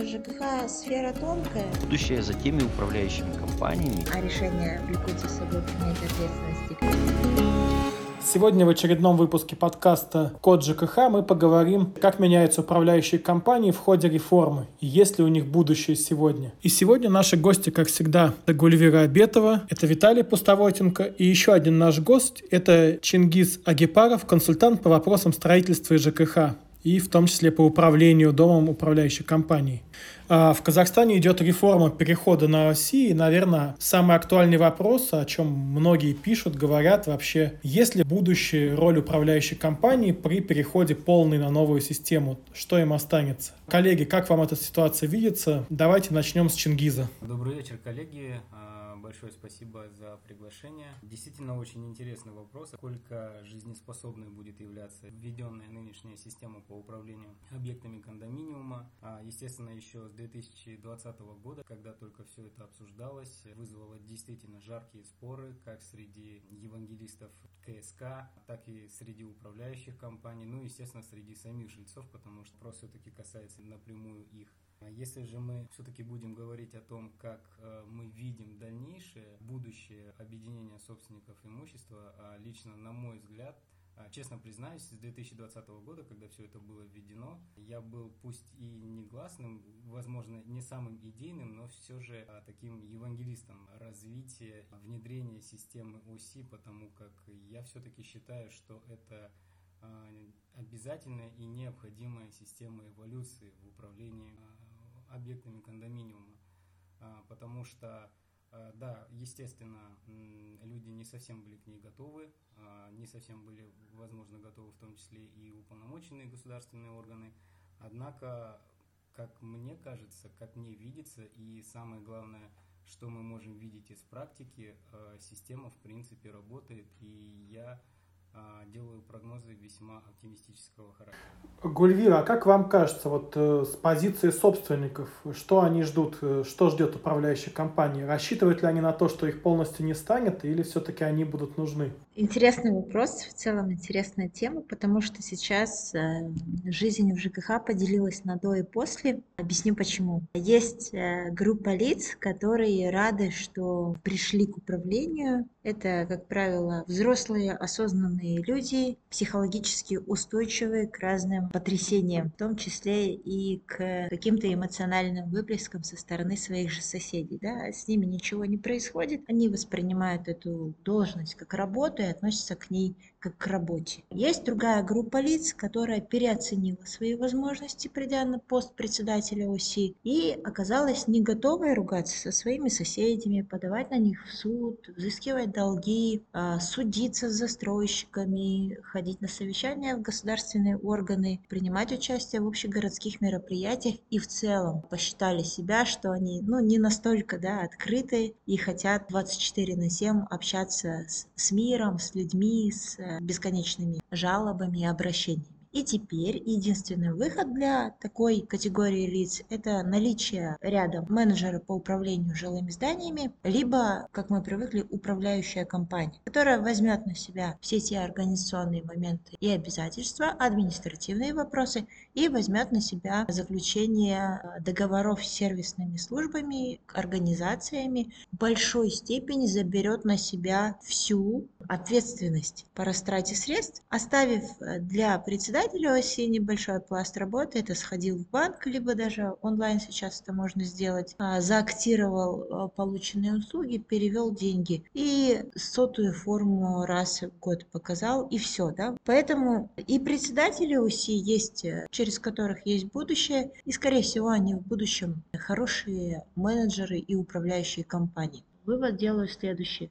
что ЖКХ сфера тонкая. Будущее за теми управляющими компаниями. А решение влекут за собой принятие ответственности. Сегодня в очередном выпуске подкаста «Код ЖКХ» мы поговорим, как меняются управляющие компании в ходе реформы и есть ли у них будущее сегодня. И сегодня наши гости, как всегда, это Гульвира Абетова, это Виталий Пустовотенко и еще один наш гость – это Чингис Агипаров, консультант по вопросам строительства и ЖКХ и в том числе по управлению домом управляющей компании. А в Казахстане идет реформа перехода на Россию, и, наверное, самый актуальный вопрос, о чем многие пишут, говорят вообще, есть ли будущее роль управляющей компании при переходе полной на новую систему, что им останется. Коллеги, как вам эта ситуация видится? Давайте начнем с Чингиза. Добрый вечер, коллеги большое спасибо за приглашение. Действительно очень интересный вопрос, сколько жизнеспособной будет являться введенная нынешняя система по управлению объектами кондоминиума. А, естественно, еще с 2020 года, когда только все это обсуждалось, вызвало действительно жаркие споры, как среди евангелистов КСК, так и среди управляющих компаний, ну, естественно, среди самих жильцов, потому что вопрос все-таки касается напрямую их. А если же мы все-таки будем говорить о том, как э, мы видим дальнейшее будущее объединения собственников имущества, а лично на мой взгляд, а, Честно признаюсь, с 2020 года, когда все это было введено, я был пусть и негласным, возможно, не самым идейным, но все же таким евангелистом развития, внедрения системы ОСИ, потому как я все-таки считаю, что это обязательная и необходимая система эволюции в управлении объектами кондоминиума, а, потому что, а, да, естественно, люди не совсем были к ней готовы, а, не совсем были, возможно, готовы в том числе и уполномоченные государственные органы, однако, как мне кажется, как мне видится, и самое главное, что мы можем видеть из практики, система в принципе работает, и я делаю прогнозы весьма оптимистического характера. Гульвира, а как вам кажется, вот э, с позиции собственников, что они ждут, э, что ждет управляющая компания? Рассчитывают ли они на то, что их полностью не станет, или все-таки они будут нужны? Интересный вопрос, в целом интересная тема, потому что сейчас э, жизнь в ЖКХ поделилась на до и после. Объясню почему. Есть группа лиц, которые рады, что пришли к управлению. Это, как правило, взрослые, осознанные люди, психологически устойчивые к разным потрясениям, в том числе и к каким-то эмоциональным выплескам со стороны своих же соседей. Да? С ними ничего не происходит, они воспринимают эту должность как работу, относятся к ней как к работе. Есть другая группа лиц, которая переоценила свои возможности, придя на пост председателя ОСИ, и оказалась не готовой ругаться со своими соседями, подавать на них в суд, взыскивать долги, а, судиться с застройщиками, ходить на совещания в государственные органы, принимать участие в общегородских мероприятиях и в целом посчитали себя, что они ну, не настолько да, открыты и хотят 24 на 7 общаться с, с миром, с людьми, с бесконечными жалобами и обращениями. И теперь единственный выход для такой категории лиц – это наличие рядом менеджера по управлению жилыми зданиями, либо, как мы привыкли, управляющая компания, которая возьмет на себя все те организационные моменты и обязательства, административные вопросы, и возьмет на себя заключение э, договоров с сервисными службами, организациями, в большой степени заберет на себя всю ответственность по растрате средств, оставив э, для председателя председателю оси небольшой пласт работы. Это сходил в банк, либо даже онлайн сейчас это можно сделать. А, заактировал а, полученные услуги, перевел деньги. И сотую форму раз в год показал, и все. Да? Поэтому и председатели ОСИ есть, э, через которых есть будущее. И, скорее всего, они в будущем хорошие менеджеры и управляющие компании. Вывод делаю следующий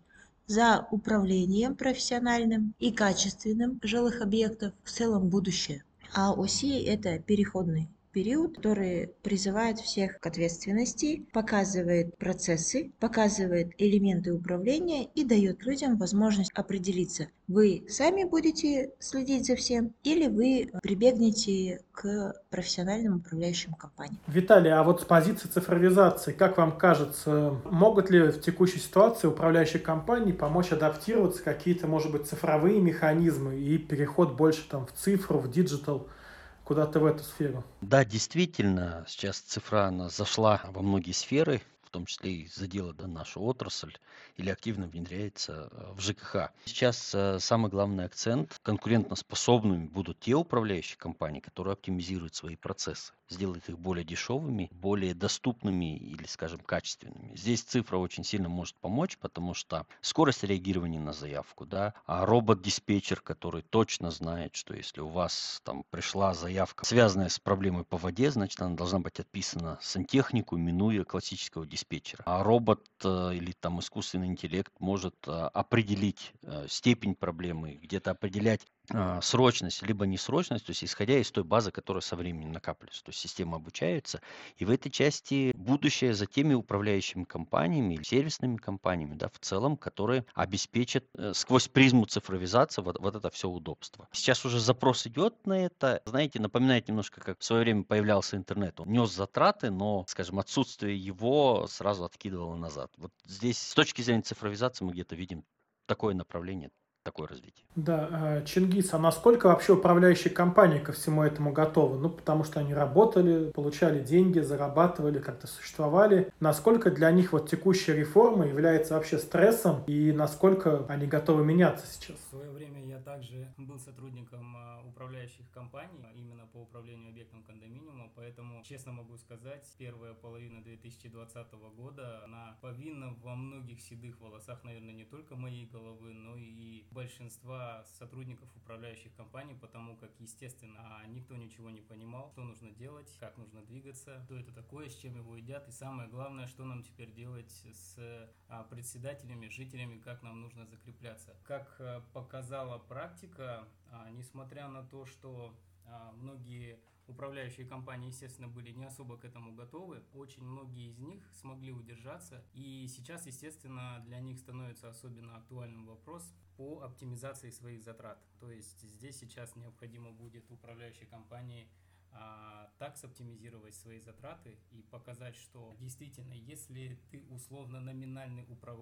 за управлением профессиональным и качественным жилых объектов в целом будущее. А ОСИ – это переходный период, который призывает всех к ответственности, показывает процессы, показывает элементы управления и дает людям возможность определиться, вы сами будете следить за всем или вы прибегнете к профессиональным управляющим компаниям. Виталий, а вот с позиции цифровизации, как вам кажется, могут ли в текущей ситуации управляющие компании помочь адаптироваться какие-то, может быть, цифровые механизмы и переход больше там в цифру, в digital? Куда-то в эту сферу. Да, действительно, сейчас цифра она зашла во многие сферы, в том числе и задела да, нашу отрасль, или активно внедряется э, в ЖКХ. Сейчас э, самый главный акцент конкурентоспособными будут те управляющие компании, которые оптимизируют свои процессы, сделают их более дешевыми, более доступными или, скажем, качественными. Здесь цифра очень сильно может помочь, потому что скорость реагирования на заявку, да, а робот-диспетчер, который точно знает, что если у вас там пришла заявка, связанная с проблемой по воде, значит, она должна быть отписана сантехнику, минуя классического диспетчера. А робот э, или там искусственный интеллект может а, определить э, степень проблемы, где-то определять срочность либо несрочность, то есть исходя из той базы, которая со временем накапливается. То есть система обучается. И в этой части будущее за теми управляющими компаниями или сервисными компаниями, да, в целом, которые обеспечат э, сквозь призму цифровизации вот, вот это все удобство. Сейчас уже запрос идет на это. Знаете, напоминает немножко, как в свое время появлялся интернет. Он нес затраты, но, скажем, отсутствие его сразу откидывало назад. Вот здесь с точки зрения цифровизации мы где-то видим такое направление такое развитие. Да, а, Чингис, а насколько вообще управляющие компании ко всему этому готовы? Ну, потому что они работали, получали деньги, зарабатывали, как-то существовали. Насколько для них вот текущая реформа является вообще стрессом и насколько они готовы меняться сейчас? В свое время я также был сотрудником а, управляющих компаний, именно по управлению объектом кондоминиума, поэтому честно могу сказать, первая половина 2020 года, она повинна во многих седых волосах, наверное, не только моей головы, но и большинства сотрудников управляющих компаний, потому как, естественно, никто ничего не понимал, что нужно делать, как нужно двигаться, что это такое, с чем его едят, и самое главное, что нам теперь делать с а, председателями, жителями, как нам нужно закрепляться. Как а, показала практика, а, несмотря на то, что многие управляющие компании, естественно, были не особо к этому готовы. Очень многие из них смогли удержаться. И сейчас, естественно, для них становится особенно актуальным вопрос по оптимизации своих затрат. То есть здесь сейчас необходимо будет управляющей компании а, так соптимизировать свои затраты и показать, что действительно, если ты условно номинальный управ...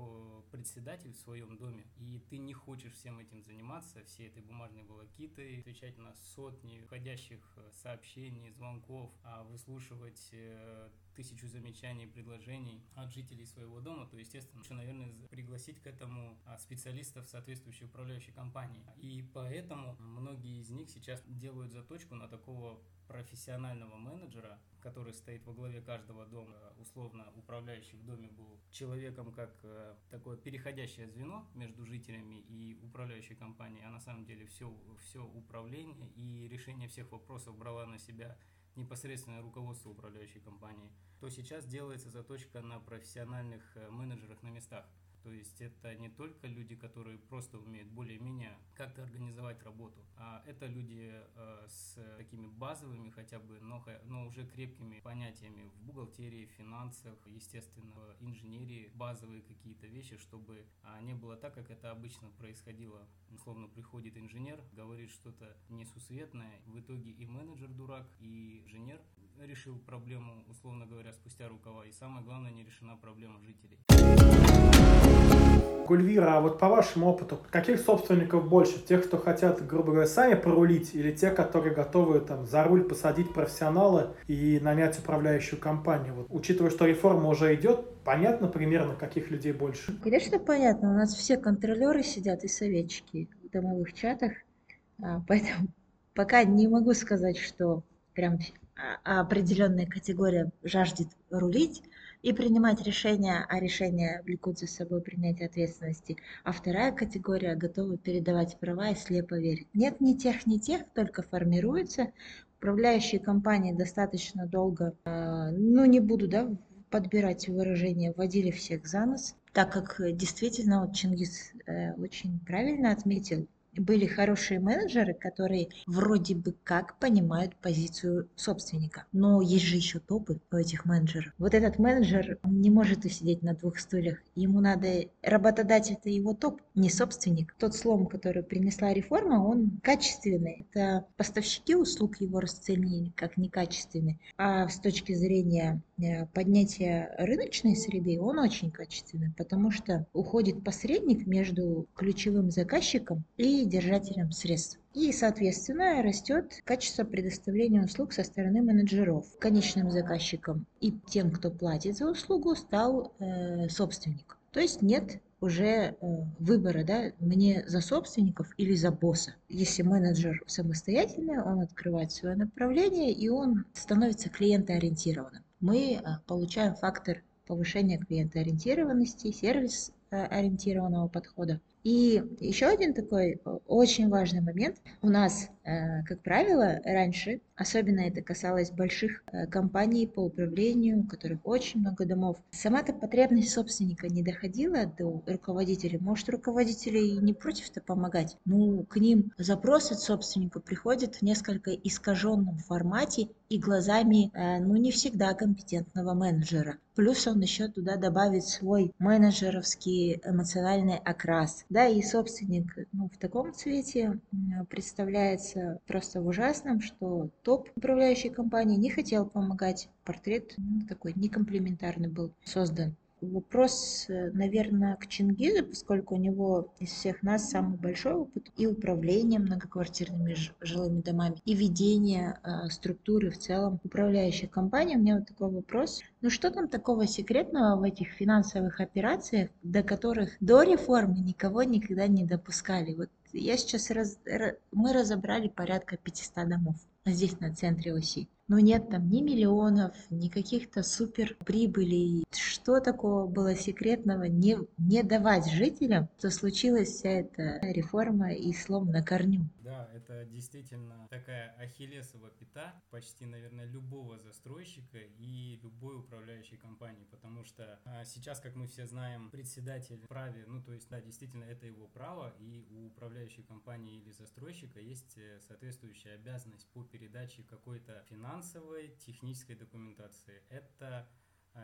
председатель в своем доме, и ты не хочешь всем этим заниматься, все этой бумажной волокитой, отвечать на сотни входящих э, сообщений, звонков, а выслушивать э, тысячу замечаний и предложений от жителей своего дома, то, естественно, еще, наверное, пригласить к этому а, специалистов соответствующей управляющей компании. И поэтому многие из них сейчас делают заточку на такого профессионального менеджера, который стоит во главе каждого дома, условно управляющий в доме был человеком как э, такое переходящее звено между жителями и управляющей компанией, а на самом деле все, все управление и решение всех вопросов брала на себя непосредственное руководство управляющей компании, то сейчас делается заточка на профессиональных э, менеджерах на местах. То есть это не только люди, которые просто умеют более-менее как-то организовать работу, а это люди э, с такими базовыми хотя бы, но, но уже крепкими понятиями в бухгалтерии, финансах, естественно, в инженерии, базовые какие-то вещи, чтобы а, не было так, как это обычно происходило. Условно приходит инженер, говорит что-то несусветное, в итоге и менеджер дурак, и инженер решил проблему, условно говоря, спустя рукава, и самое главное, не решена проблема жителей. Гульвира, а вот по вашему опыту, каких собственников больше? Тех, кто хотят, грубо говоря, сами порулить, или те, которые готовы там за руль посадить профессионала и нанять управляющую компанию? Вот, учитывая, что реформа уже идет, понятно примерно, каких людей больше? Конечно, понятно. У нас все контролеры сидят и советчики в домовых чатах, а, поэтому пока не могу сказать, что прям а, определенная категория жаждет рулить, и принимать решения, а решения влекут за собой принятие ответственности. А вторая категория готова передавать права и слепо верить. Нет ни тех, ни тех, только формируется. Управляющие компании достаточно долго, э, ну не буду да, подбирать выражения, вводили всех за нос, так как действительно вот Чингис э, очень правильно отметил, были хорошие менеджеры, которые вроде бы как понимают позицию собственника. Но есть же еще топы у этих менеджеров. Вот этот менеджер он не может сидеть на двух стульях. Ему надо... Работодатель это его топ, не собственник. Тот слом, который принесла реформа, он качественный. Это поставщики услуг его расценили как некачественный. А с точки зрения э, поднятия рыночной среды, он очень качественный, потому что уходит посредник между ключевым заказчиком и держателям средств. И, соответственно, растет качество предоставления услуг со стороны менеджеров. Конечным заказчиком и тем, кто платит за услугу, стал э, собственник. То есть нет уже э, выбора, да, мне за собственников или за босса. Если менеджер самостоятельный, он открывает свое направление и он становится клиентоориентированным. Мы э, получаем фактор повышения клиентоориентированности, сервис ориентированного подхода. И еще один такой э, очень важный момент. У нас, э, как правило, раньше, особенно это касалось больших э, компаний по управлению, у которых очень много домов, сама-то потребность собственника не доходила до руководителей. Может, руководители и не против-то помогать. Ну, к ним запрос от собственника приходит в несколько искаженном формате и глазами, ну, не всегда компетентного менеджера. Плюс он еще туда добавит свой менеджеровский эмоциональный окрас да, и собственник ну, в таком цвете представляется просто ужасным, что топ управляющей компании не хотел помогать, портрет ну, такой некомплементарный был создан. Вопрос, э, наверное, к Чингизу, поскольку у него из всех нас самый большой опыт и управления многоквартирными жилыми домами, и ведения э, структуры в целом управляющей компании. У меня вот такой вопрос. Ну что там такого секретного в этих финансовых операциях, до которых до реформы никого никогда не допускали? Вот я сейчас раз, мы разобрали порядка 500 домов здесь на центре оси но нет там ни миллионов, ни каких-то супер прибылей. Что такого было секретного не, не давать жителям, что случилась вся эта реформа и слом на корню? Да, это действительно такая ахиллесова пята почти, наверное, любого застройщика и любой управляющей компании, потому что а, сейчас, как мы все знаем, председатель праве, ну то есть, да, действительно, это его право, и у управляющей компании или застройщика есть э, соответствующая обязанность по передаче какой-то финансовой технической документации. Это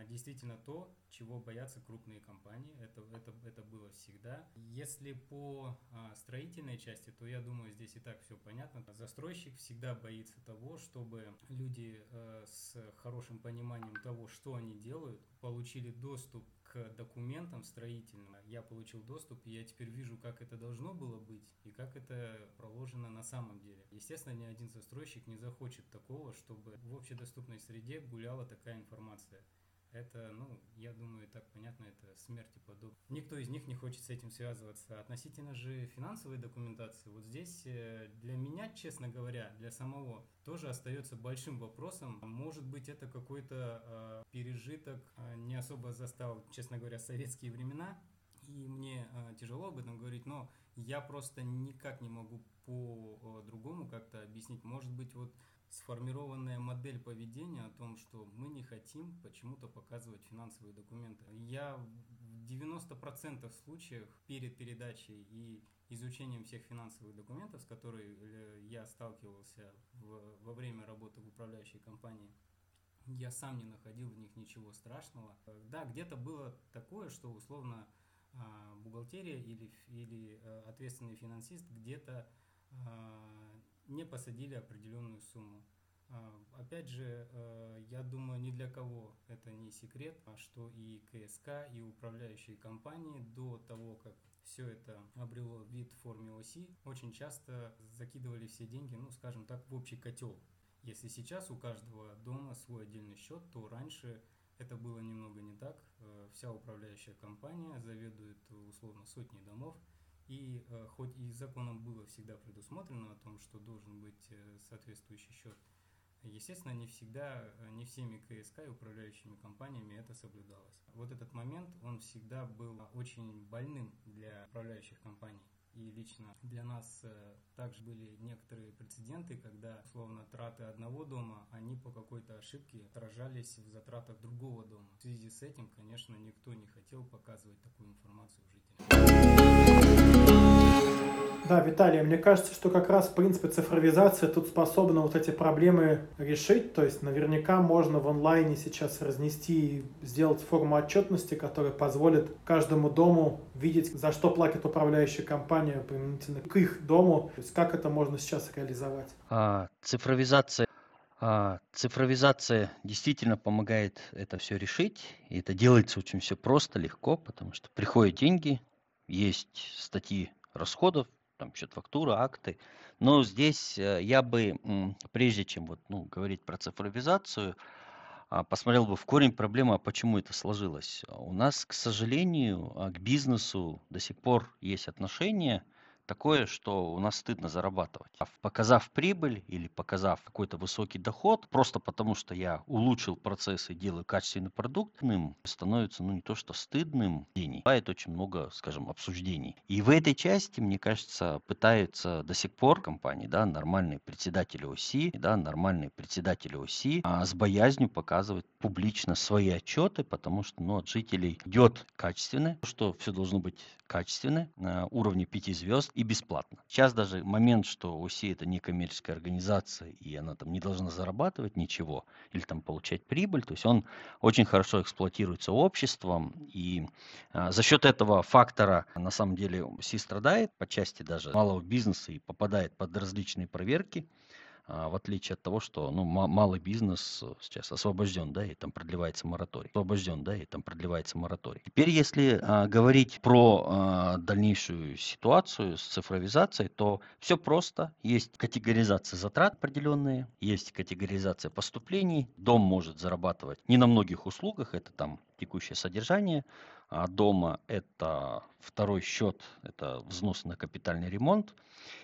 действительно то, чего боятся крупные компании. Это, это, это было всегда. Если по а, строительной части, то я думаю, здесь и так все понятно. Застройщик всегда боится того, чтобы люди а, с хорошим пониманием того, что они делают, получили доступ к документам строительным. Я получил доступ, и я теперь вижу, как это должно было быть и как это проложено на самом деле. Естественно, ни один застройщик не захочет такого, чтобы в общедоступной среде гуляла такая информация это, ну, я думаю, так понятно, это смерти подобно. Никто из них не хочет с этим связываться. Относительно же финансовой документации, вот здесь э, для меня, честно говоря, для самого, тоже остается большим вопросом. Может быть, это какой-то э, пережиток, э, не особо застал, честно говоря, советские времена, и мне э, тяжело об этом говорить, но я просто никак не могу по-другому как-то объяснить. Может быть, вот сформированная модель поведения о том, что мы не хотим почему-то показывать финансовые документы. Я в 90% случаев перед передачей и изучением всех финансовых документов, с которыми э, я сталкивался в, во время работы в управляющей компании, я сам не находил в них ничего страшного. Да, где-то было такое, что условно бухгалтерия или, или э, ответственный финансист где-то а, не посадили определенную сумму. А, опять же, э, я думаю, ни для кого это не секрет, а что и КСК, и управляющие компании до того, как все это обрело вид в форме оси, очень часто закидывали все деньги, ну, скажем так, в общий котел. Если сейчас у каждого дома свой отдельный счет, то раньше это было немного не так. Э, вся управляющая компания заведует условно сотни домов, и э, хоть и законом было всегда предусмотрено о том, что должен быть э, соответствующий счет, естественно, не всегда, не всеми КСК и управляющими компаниями это соблюдалось. Вот этот момент, он всегда был очень больным для управляющих компаний. И лично для нас также были некоторые прецеденты, когда, словно траты одного дома, они по какой-то ошибке отражались в затратах другого дома. В связи с этим, конечно, никто не хотел показывать такую информацию жителям. Да, Виталий, мне кажется, что как раз, в принципе, цифровизация тут способна вот эти проблемы решить. То есть наверняка можно в онлайне сейчас разнести и сделать форму отчетности, которая позволит каждому дому видеть, за что платит управляющая компания применительно к их дому. То есть как это можно сейчас реализовать? А, цифровизация а, цифровизация действительно помогает это все решить. И это делается очень все просто, легко, потому что приходят деньги, есть статьи расходов, там счет-фактура, акты. Но здесь э, я бы, прежде чем вот, ну, говорить про цифровизацию, а, посмотрел бы в корень проблемы, а почему это сложилось. У нас, к сожалению, а, к бизнесу до сих пор есть отношение – такое, что у нас стыдно зарабатывать. А показав прибыль или показав какой-то высокий доход, просто потому что я улучшил процесс и делаю качественный продукт, становится, ну, не то что стыдным, бывает очень много, скажем, обсуждений. И в этой части, мне кажется, пытаются до сих пор компании, да, нормальные председатели ОСИ, да, нормальные председатели ОСИ а, с боязнью показывать публично свои отчеты, потому что, ну, от жителей идет качественно, что все должно быть качественно, на уровне 5 звезд, и бесплатно. Сейчас даже момент, что ОСИ это не коммерческая организация, и она там не должна зарабатывать ничего или там получать прибыль, то есть он очень хорошо эксплуатируется обществом, и а, за счет этого фактора на самом деле ОСИ страдает по части даже малого бизнеса и попадает под различные проверки. А, в отличие от того, что ну, малый бизнес э, сейчас освобожден, да, и там продлевается мораторий. Освобожден, да, и там продлевается мораторий. Теперь, если а, говорить про а, дальнейшую ситуацию с цифровизацией, то все просто. Есть категоризация затрат определенные, есть категоризация поступлений. Дом может зарабатывать не на многих услугах, это там текущее содержание, а дома это второй счет, это взнос на капитальный ремонт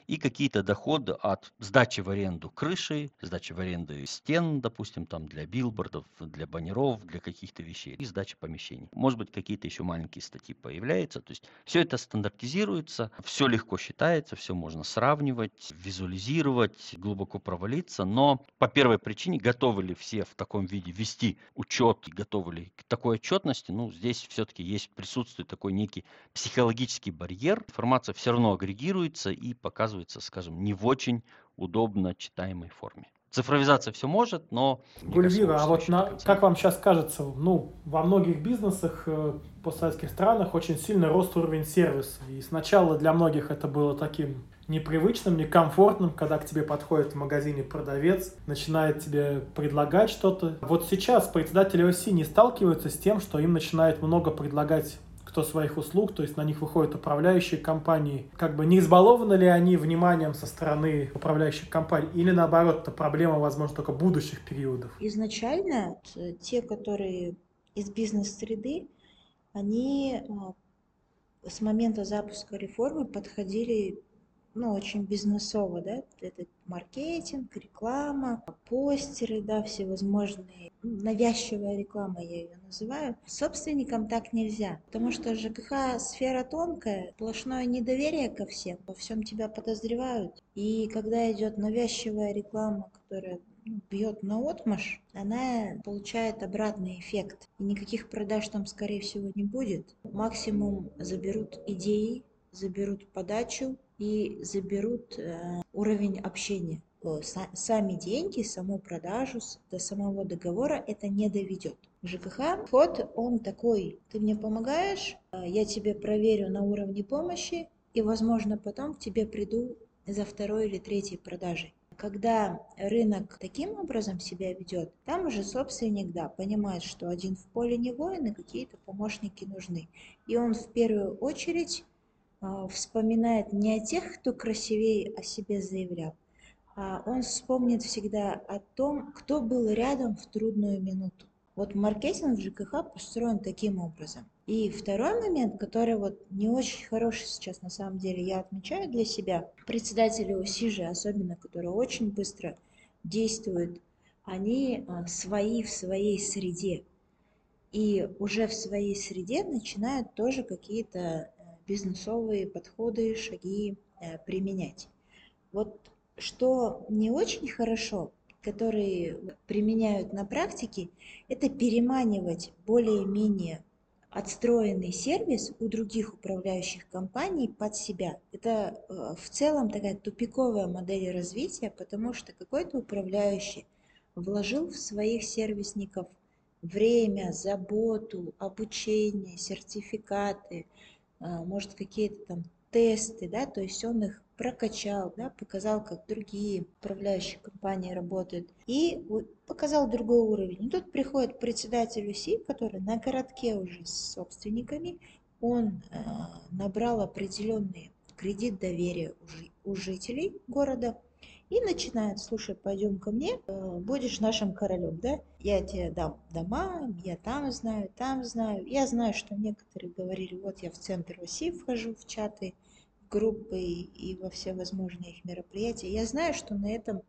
и какие-то доходы от сдачи в аренду крыши, сдачи в аренду стен, допустим, там для билбордов, для баннеров, для каких-то вещей и сдачи помещений. Может быть, какие-то еще маленькие статьи появляются. То есть все это стандартизируется, все легко считается, все можно сравнивать, визуализировать, глубоко провалиться, но по первой причине, готовы ли все в таком виде вести учет, готовы ли к такой отчетности, ну, здесь все-таки есть, присутствует такой некий психологический барьер. Информация все равно агрегируется и показывается, скажем, не в очень удобно читаемой форме. Цифровизация все может, но... Гульвира, а вот на, как вам сейчас кажется, ну, во многих бизнесах э, постсоветских странах очень сильно рост уровень сервиса. И сначала для многих это было таким непривычным, некомфортным, когда к тебе подходит в магазине продавец, начинает тебе предлагать что-то. Вот сейчас председатели оси не сталкиваются с тем, что им начинает много предлагать кто своих услуг, то есть на них выходят управляющие компании. Как бы не избалованы ли они вниманием со стороны управляющих компаний, или наоборот, это проблема, возможно, только будущих периодов? Изначально те, которые из бизнес-среды, они а, с момента запуска реформы подходили ну, очень бизнесово, да, это маркетинг, реклама, постеры, да, всевозможные, навязчивая реклама, я ее называю. Собственникам так нельзя, потому что ЖКХ сфера тонкая, сплошное недоверие ко всем, во всем тебя подозревают. И когда идет навязчивая реклама, которая ну, бьет на отмаш, она получает обратный эффект. И никаких продаж там, скорее всего, не будет. Максимум заберут идеи, заберут подачу и заберут э, уровень общения. Сами деньги, саму продажу до самого договора это не доведет. ЖКХ, вход, он такой, ты мне помогаешь, э, я тебе проверю на уровне помощи, и, возможно, потом к тебе приду за второй или третьей продажей. Когда рынок таким образом себя ведет, там уже собственник, да, понимает, что один в поле не воин, и какие-то помощники нужны. И он в первую очередь вспоминает не о тех, кто красивее о себе заявлял, а он вспомнит всегда о том, кто был рядом в трудную минуту. Вот маркетинг в ЖКХ построен таким образом. И второй момент, который вот не очень хороший сейчас на самом деле, я отмечаю для себя, председатели ОСИ особенно, которые очень быстро действуют, они а, свои в своей среде. И уже в своей среде начинают тоже какие-то бизнесовые подходы, шаги э, применять. Вот что не очень хорошо, которые применяют на практике, это переманивать более-менее отстроенный сервис у других управляющих компаний под себя. Это э, в целом такая тупиковая модель развития, потому что какой-то управляющий вложил в своих сервисников время, заботу, обучение, сертификаты, может какие-то там тесты, да, то есть он их прокачал, да, показал, как другие управляющие компании работают, и показал другой уровень. И тут приходит председатель УСИ, который на городке уже с собственниками, он э, набрал определенные кредит доверия у жителей города и начинают, слушай, пойдем ко мне, э, будешь нашим королем, да? Я тебе дам дома, я там знаю, там знаю. Я знаю, что некоторые говорили, вот я в центр России вхожу в чаты, в группы и во все возможные их мероприятия. Я знаю, что на этом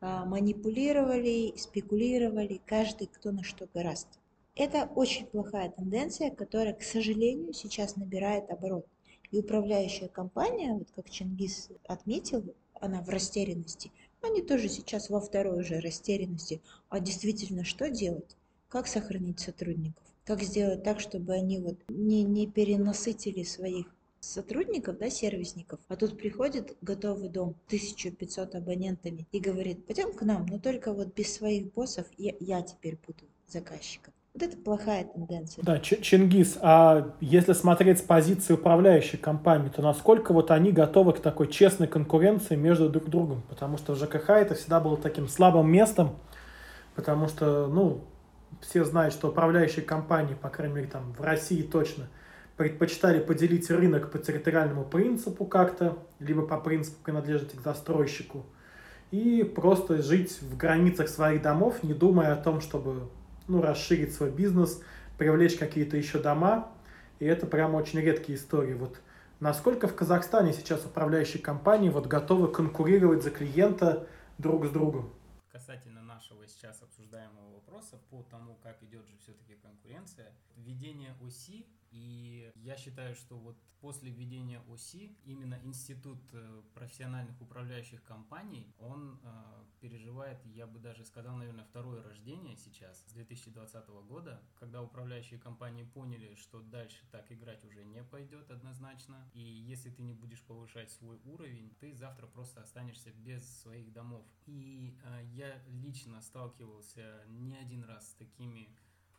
а, манипулировали, спекулировали каждый, кто на что гораст. Это очень плохая тенденция, которая, к сожалению, сейчас набирает оборот. И управляющая компания, вот как Чингис отметил, она в растерянности. Они тоже сейчас во второй уже растерянности. А действительно, что делать? Как сохранить сотрудников? Как сделать так, чтобы они вот не, не перенасытили своих сотрудников, да, сервисников, а тут приходит готовый дом, 1500 абонентами и говорит, пойдем к нам, но только вот без своих боссов я, я теперь буду заказчиком. Вот это плохая тенденция. Да, Чингис, а если смотреть с позиции управляющей компании, то насколько вот они готовы к такой честной конкуренции между друг другом? Потому что ЖКХ это всегда было таким слабым местом, потому что, ну, все знают, что управляющие компании, по крайней мере, там в России точно, предпочитали поделить рынок по территориальному принципу как-то, либо по принципу принадлежности к застройщику, и просто жить в границах своих домов, не думая о том, чтобы ну, расширить свой бизнес, привлечь какие-то еще дома. И это прямо очень редкие истории. Вот насколько в Казахстане сейчас управляющие компании вот готовы конкурировать за клиента друг с другом? Касательно нашего сейчас обсуждаемого вопроса по тому, как идет же все-таки конкуренция, введение ОСИ и я считаю, что вот после введения ОСИ именно институт э, профессиональных управляющих компаний, он э, переживает, я бы даже сказал, наверное, второе рождение сейчас, с 2020 года, когда управляющие компании поняли, что дальше так играть уже не пойдет однозначно, и если ты не будешь повышать свой уровень, ты завтра просто останешься без своих домов. И э, я лично сталкивался не один раз с такими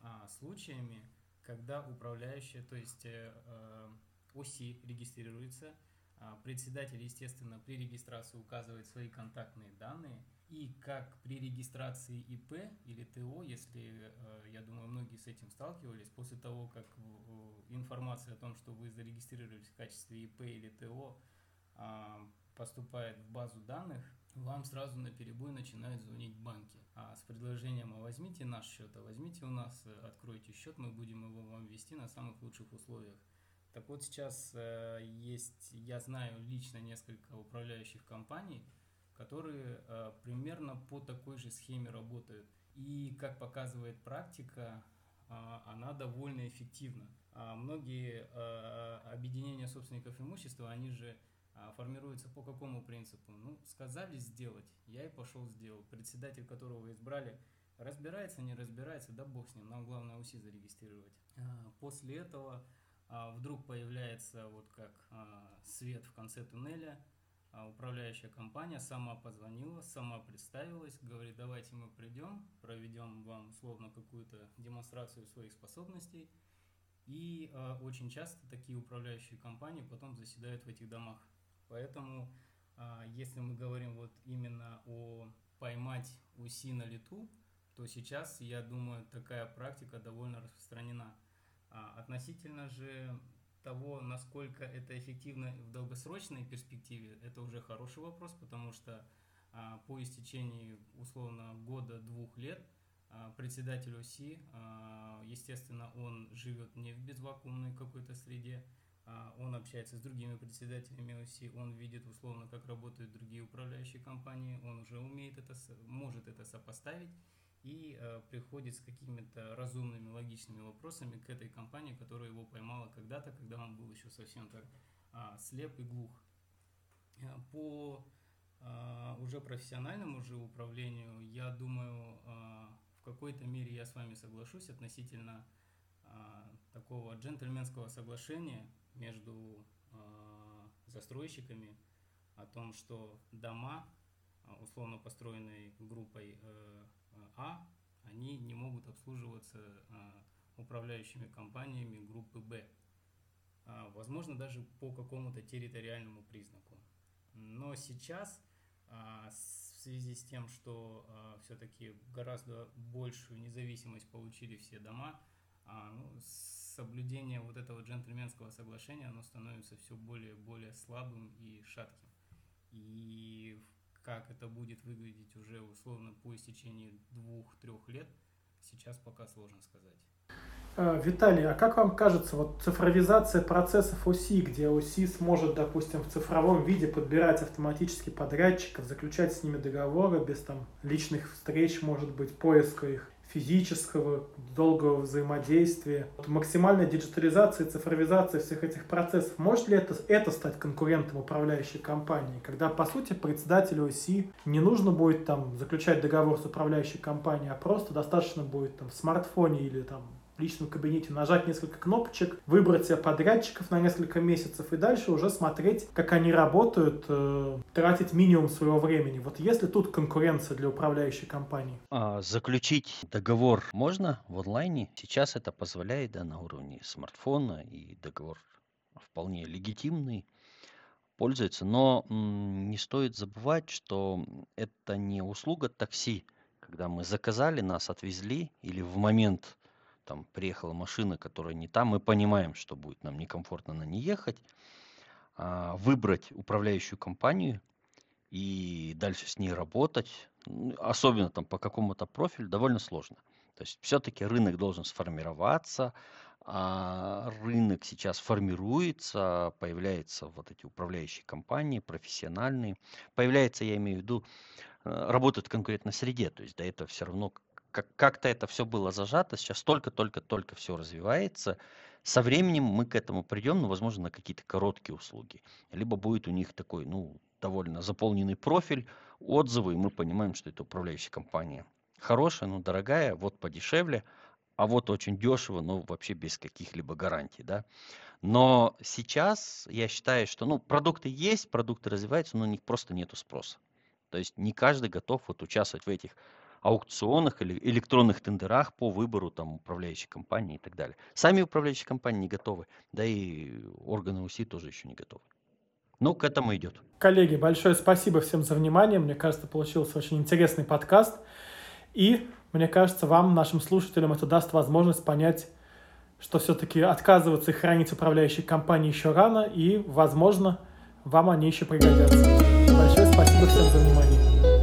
э, случаями, когда управляющая, то есть э, э ОСИ регистрируется, э, председатель, естественно, при регистрации указывает свои контактные данные, и как при регистрации ИП или ТО, если, э, я думаю, многие с этим сталкивались, после того, как информация о том, что вы зарегистрировались в качестве ИП или ТО, а, поступает в базу данных, вам сразу на перебой начинают звонить банки а с предложением «А возьмите наш счет, а возьмите у нас, э, откройте счет, мы будем его вам вести на самых лучших условиях». Так вот сейчас э, есть, я знаю лично несколько управляющих компаний, которые э, примерно по такой же схеме работают. И как показывает практика, э, она довольно эффективна. А многие э, объединения собственников имущества, они же а формируется по какому принципу? Ну, сказали сделать, я и пошел сделал. Председатель, которого избрали, разбирается, не разбирается, да бог с ним, нам главное УСИ зарегистрировать. А, после этого а, вдруг появляется вот как свет в конце туннеля, управляющая компания сама позвонила, сама представилась, говорит, давайте мы придем, проведем вам условно какую-то демонстрацию своих способностей. И э, очень часто такие управляющие компании потом заседают в этих домах. Поэтому, а, если мы говорим вот именно о поймать уси на лету, то сейчас, я думаю, такая практика довольно распространена. А, относительно же того, насколько это эффективно в долгосрочной перспективе, это уже хороший вопрос, потому что а, по истечении условно года-двух лет председатель ОСИ, естественно, он живет не в безвакуумной какой-то среде, он общается с другими председателями ОСИ, он видит условно, как работают другие управляющие компании, он уже умеет это, может это сопоставить и э, приходит с какими-то разумными, логичными вопросами к этой компании, которая его поймала когда-то, когда он был еще совсем так а, слеп и глух. По а, уже профессиональному же управлению, я думаю, а, в какой-то мере я с вами соглашусь относительно а, такого джентльменского соглашения – между э, застройщиками о том, что дома, а, условно построенные группой э, А, они не могут обслуживаться э, управляющими компаниями группы Б. Возможно, даже по какому-то территориальному признаку. Но сейчас, в связи с тем, что все-таки гораздо большую независимость получили все дома, ну, соблюдение вот этого джентльменского соглашения, оно становится все более и более слабым и шатким. И как это будет выглядеть уже условно по истечении двух-трех лет, сейчас пока сложно сказать. Э, Виталий, а как вам кажется, вот цифровизация процессов ОСИ, где ОСИ сможет, допустим, в цифровом виде подбирать автоматически подрядчиков, заключать с ними договоры без там личных встреч, может быть, поиска их физического, долгого взаимодействия. Вот максимальная диджитализация и цифровизация всех этих процессов. Может ли это, это стать конкурентом управляющей компании, когда, по сути, председателю ОСИ не нужно будет там заключать договор с управляющей компанией, а просто достаточно будет там в смартфоне или там личном кабинете нажать несколько кнопочек, выбрать себе подрядчиков на несколько месяцев и дальше уже смотреть, как они работают, э, тратить минимум своего времени. Вот если тут конкуренция для управляющей компании? А, заключить договор можно в онлайне. Сейчас это позволяет да, на уровне смартфона и договор вполне легитимный пользуется, но не стоит забывать, что это не услуга такси, когда мы заказали, нас отвезли, или в момент там приехала машина, которая не там, мы понимаем, что будет нам некомфортно на ней ехать, а, выбрать управляющую компанию и дальше с ней работать, особенно там по какому-то профилю, довольно сложно. То есть все-таки рынок должен сформироваться, а рынок сейчас формируется, появляются вот эти управляющие компании, профессиональные. Появляется, я имею в виду, э, работают в конкурентной среде, то есть до этого все равно как- как-то это все было зажато, сейчас только-только-только все развивается. Со временем мы к этому придем, ну, возможно, на какие-то короткие услуги. Либо будет у них такой, ну, довольно заполненный профиль, отзывы, и мы понимаем, что это управляющая компания. Хорошая, но дорогая, вот подешевле, а вот очень дешево, но вообще без каких-либо гарантий, да. Но сейчас я считаю, что, ну, продукты есть, продукты развиваются, но у них просто нету спроса. То есть не каждый готов вот участвовать в этих аукционах или электронных тендерах по выбору там управляющей компании и так далее. Сами управляющие компании не готовы, да и органы УСИ тоже еще не готовы. Ну, к этому идет. Коллеги, большое спасибо всем за внимание. Мне кажется, получился очень интересный подкаст. И, мне кажется, вам, нашим слушателям, это даст возможность понять, что все-таки отказываться и хранить управляющие компании еще рано, и, возможно, вам они еще пригодятся. Большое спасибо всем за внимание.